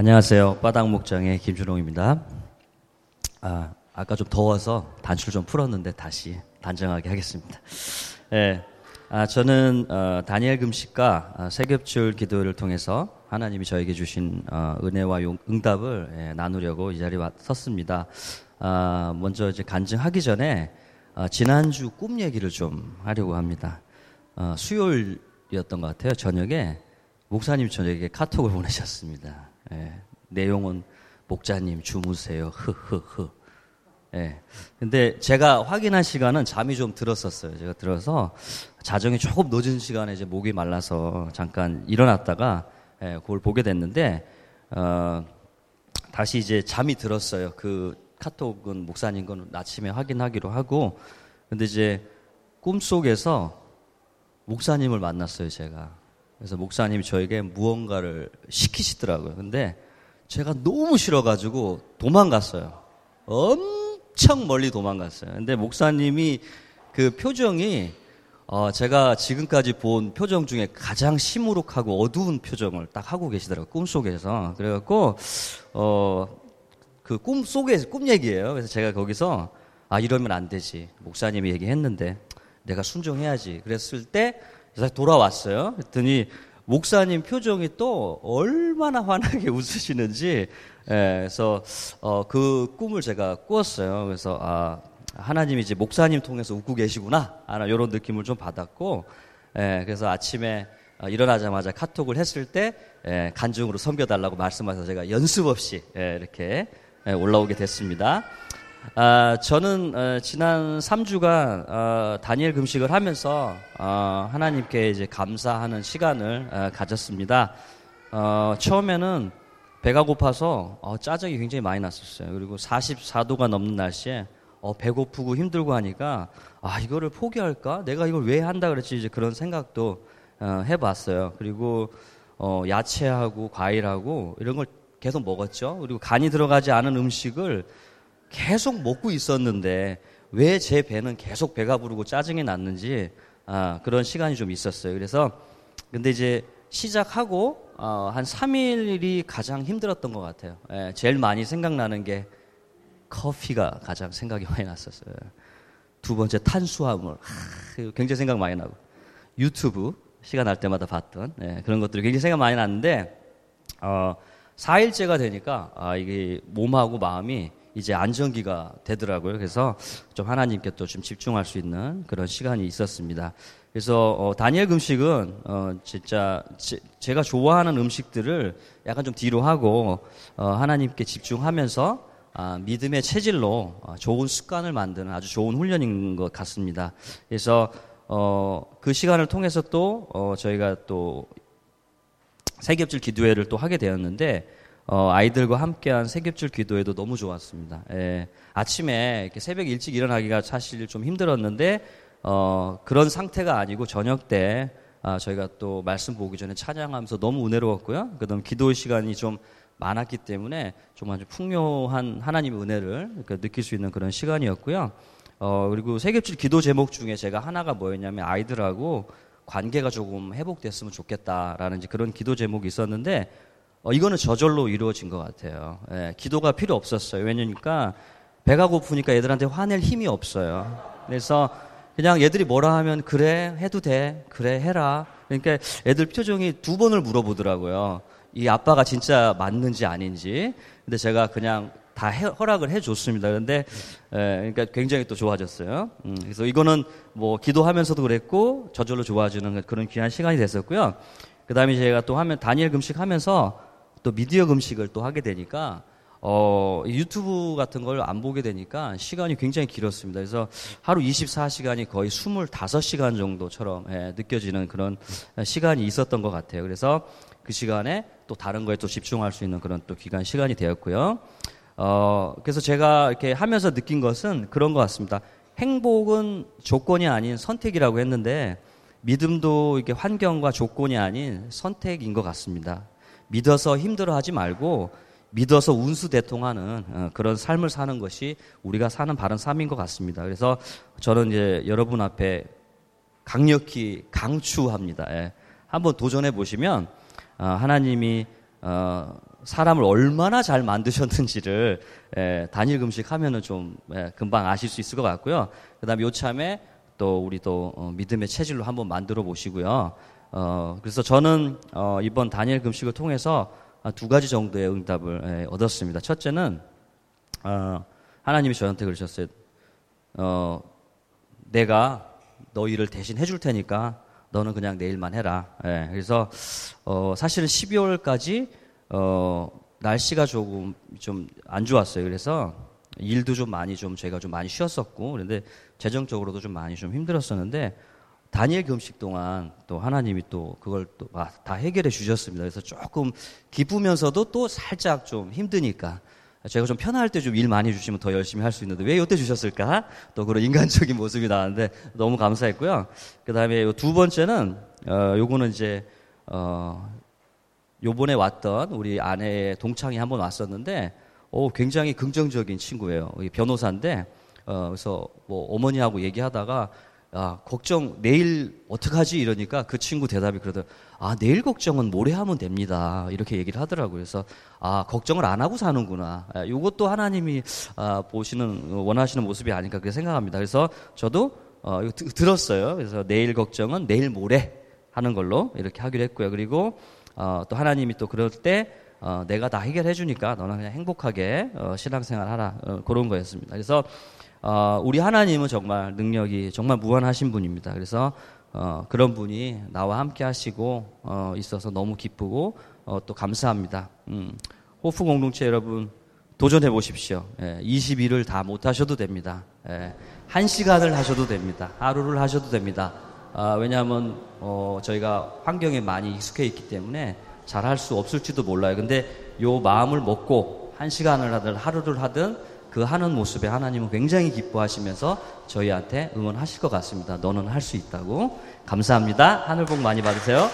안녕하세요. 바닥 목장의 김준홍입니다. 아, 아까 좀 더워서 단추를 좀 풀었는데 다시 단정하게 하겠습니다. 예. 아, 저는 어, 다니엘 금식과 어, 세겹줄 기도를 통해서 하나님이 저에게 주신 어, 은혜와 용, 응답을 예, 나누려고 이 자리에 섰습니다. 아, 먼저 이제 간증하기 전에 어, 지난주 꿈 얘기를 좀 하려고 합니다. 어, 수요일이었던 것 같아요. 저녁에 목사님 저에게 카톡을 보내셨습니다. 예, 내용은 목자님 주무세요. 흐흐흐. 예. 근데 제가 확인한 시간은 잠이 좀 들었었어요. 제가 들어서 자정이 조금 늦은 시간에 이제 목이 말라서 잠깐 일어났다가 예, 그걸 보게 됐는데 어, 다시 이제 잠이 들었어요. 그 카톡은 목사님 건 아침에 확인하기로 하고 근데 이제 꿈속에서 목사님을 만났어요, 제가. 그래서 목사님이 저에게 무언가를 시키시더라고요. 근데 제가 너무 싫어가지고 도망갔어요. 엄청 멀리 도망갔어요. 근데 목사님이 그 표정이 어 제가 지금까지 본 표정 중에 가장 시무룩하고 어두운 표정을 딱 하고 계시더라고요. 꿈속에서. 그래갖고 어 그 꿈속에 꿈 얘기예요. 그래서 제가 거기서 아 이러면 안 되지. 목사님이 얘기했는데 내가 순종해야지. 그랬을 때 그래서 돌아왔어요. 그랬더니 목사님 표정이 또 얼마나 환하게 웃으시는지 예, 그래서 어, 그 꿈을 제가 꾸었어요. 그래서 아 하나님이 이제 목사님 통해서 웃고 계시구나 하나 이런 느낌을 좀 받았고 예, 그래서 아침에 어, 일어나자마자 카톡을 했을 때 예, 간증으로 섬겨달라고 말씀하셔서 제가 연습 없이 예, 이렇게 예, 올라오게 됐습니다. 아, 저는 어, 지난 3주간 어, 다니엘 금식을 하면서 어, 하나님께 이제 감사하는 시간을 어, 가졌습니다. 어, 처음에는 배가 고파서 어, 짜증이 굉장히 많이 났었어요. 그리고 44도가 넘는 날씨에 어, 배고프고 힘들고 하니까 아 이거를 포기할까? 내가 이걸 왜 한다 그랬지 이제 그런 생각도 어, 해봤어요. 그리고 어, 야채하고 과일하고 이런 걸 계속 먹었죠. 그리고 간이 들어가지 않은 음식을 계속 먹고 있었는데 왜 제 배는 계속 배가 부르고 짜증이 났는지 아, 그런 시간이 좀 있었어요. 그래서 근데 이제 시작하고 어, 한 3일이 가장 힘들었던 것 같아요. 예, 제일 많이 생각나는 게 커피가 가장 생각이 많이 났었어요. 두 번째 탄수화물 하, 굉장히 생각 많이 나고 유튜브 시간 날 때마다 봤던 예, 그런 것들이 굉장히 생각 많이 났는데 어, 4일째가 되니까 아, 이게 몸하고 마음이 이제 안정기가 되더라고요. 그래서 좀 하나님께 또 좀 집중할 수 있는 그런 시간이 있었습니다. 그래서 어, 다니엘 금식은 어, 진짜 제, 가 좋아하는 음식들을 약간 좀 뒤로 하고 어, 하나님께 집중하면서 아, 믿음의 체질로 어, 좋은 습관을 만드는 아주 좋은 훈련인 것 같습니다. 그래서 어, 그 시간을 통해서 또 어, 저희가 또 세겹질 기도회를 또 하게 되었는데 어, 아이들과 함께한 세겹줄 기도에도 너무 좋았습니다. 예, 아침에 이렇게 새벽 일찍 일어나기가 사실 좀 힘들었는데 어, 그런 상태가 아니고 저녁 때 아, 저희가 또 말씀 보기 전에 찬양하면서 너무 은혜로웠고요. 그다음 기도 시간이 좀 많았기 때문에 좀 아주 풍요한 하나님의 은혜를 느낄 수 있는 그런 시간이었고요. 어, 그리고 세겹줄 기도 제목 중에 제가 하나가 뭐였냐면 아이들하고 관계가 조금 회복됐으면 좋겠다라는 그런 기도 제목이 있었는데 어, 이거는 저절로 이루어진 것 같아요. 예, 기도가 필요 없었어요. 왜냐니까 배가 고프니까 애들한테 화낼 힘이 없어요. 그래서 그냥 애들이 뭐라 하면 그래 해도 돼 그래 해라. 그러니까 애들 표정이 두 번을 물어보더라고요. 이 아빠가 진짜 맞는지 아닌지. 근데 제가 그냥 다 해, 허락을 해줬습니다. 그런데 에, 그러니까 굉장히 또 좋아졌어요. 음, 그래서 이거는 뭐 기도하면서도 그랬고 저절로 좋아지는 그런 귀한 시간이 됐었고요. 그 다음에 제가 또 하면 다니엘 금식하면서 또 미디어 금식을 또 하게 되니까 어, 유튜브 같은 걸 안 보게 되니까 시간이 굉장히 길었습니다. 그래서 하루 24시간이 거의 25시간 정도처럼 예, 느껴지는 그런 시간이 있었던 것 같아요. 그래서 그 시간에 또 다른 거에 또 집중할 수 있는 그런 또 기간 시간이 되었고요. 어, 그래서 제가 이렇게 하면서 느낀 것은 그런 것 같습니다. 행복은 조건이 아닌 선택이라고 했는데 믿음도 이게 환경과 조건이 아닌 선택인 것 같습니다. 믿어서 힘들어하지 말고 믿어서 운수대통하는 어, 그런 삶을 사는 것이 우리가 사는 바른 삶인 것 같습니다. 그래서 저는 이제 여러분 앞에 강력히 강추합니다. 예. 한번 도전해 보시면 어, 하나님이 어, 사람을 얼마나 잘 만드셨는지를 예, 단일 금식 하면은 좀 예, 금방 아실 수 있을 것 같고요. 그다음에 요참에 또 우리 또 어, 믿음의 체질로 한번 만들어 보시고요. 어, 그래서 저는 어, 이번 단일 금식을 통해서 두 가지 정도의 응답을 예, 얻었습니다. 첫째는 어, 하나님이 저한테 그러셨어요. 어, 내가 너희를 대신 해줄 테니까 너는 그냥 내일만 해라. 예, 그래서 어, 사실은 12월까지 어, 날씨가 조금 좀 안 좋았어요. 그래서 일도 좀 많이 좀 제가 좀 많이 쉬었었고 그런데 재정적으로도 좀 많이 좀 힘들었었는데 다니엘 금식 동안 또 하나님이 또 그걸 또 다 해결해 주셨습니다. 그래서 조금 기쁘면서도 또 살짝 좀 힘드니까 제가 좀 편할 때 좀 일 많이 주시면 더 열심히 할 수 있는데 왜 이때 주셨을까? 또 그런 인간적인 모습이 나왔는데 너무 감사했고요. 그 다음에 두 번째는 어, 요거는 이제 어, 요번에 왔던 우리 아내의 동창이 한 번 왔었는데 오, 굉장히 긍정적인 친구예요. 변호사인데 어, 그래서 뭐 어머니하고 얘기하다가 아, 걱정 내일 어떡하지? 이러니까 그 친구 대답이 그러더 아 내일 걱정은 모레 하면 됩니다. 이렇게 얘기를 하더라고요. 그래서 아 걱정을 안 하고 사는구나. 아, 이것도 하나님이 아, 보시는 원하시는 모습이 아닐까 그렇게 생각합니다. 그래서 저도 어, 이거 드, 들었어요. 그래서 내일 걱정은 내일 모레 하는 걸로 이렇게 하기로 했고요. 그리고 어, 또 하나님이 또 그럴 때 어, 내가 다 해결해 주니까 너는 그냥 행복하게 어, 신앙생활 하라 어, 그런 거였습니다. 그래서 어, 우리 하나님은 정말 능력이 정말 무한하신 분입니다. 그래서 어, 그런 분이 나와 함께 하시고 어, 있어서 너무 기쁘고 어, 또 감사합니다. 음, 호프 공동체 여러분 도전해 보십시오. 예, 20일을 다 못 하셔도 됩니다. 예, 한 시간을 하셔도 됩니다. 하루를 하셔도 됩니다. 아, 왜냐하면 어, 저희가 환경에 많이 익숙해 있기 때문에 잘 할 수 없을지도 몰라요. 근데 요 마음을 먹고 한 시간을 하든 하루를 하든 그 하는 모습에 하나님은 굉장히 기뻐하시면서 저희한테 응원하실 것 같습니다. 너는 할 수 있다고. 감사합니다. 하늘 복 많이 받으세요.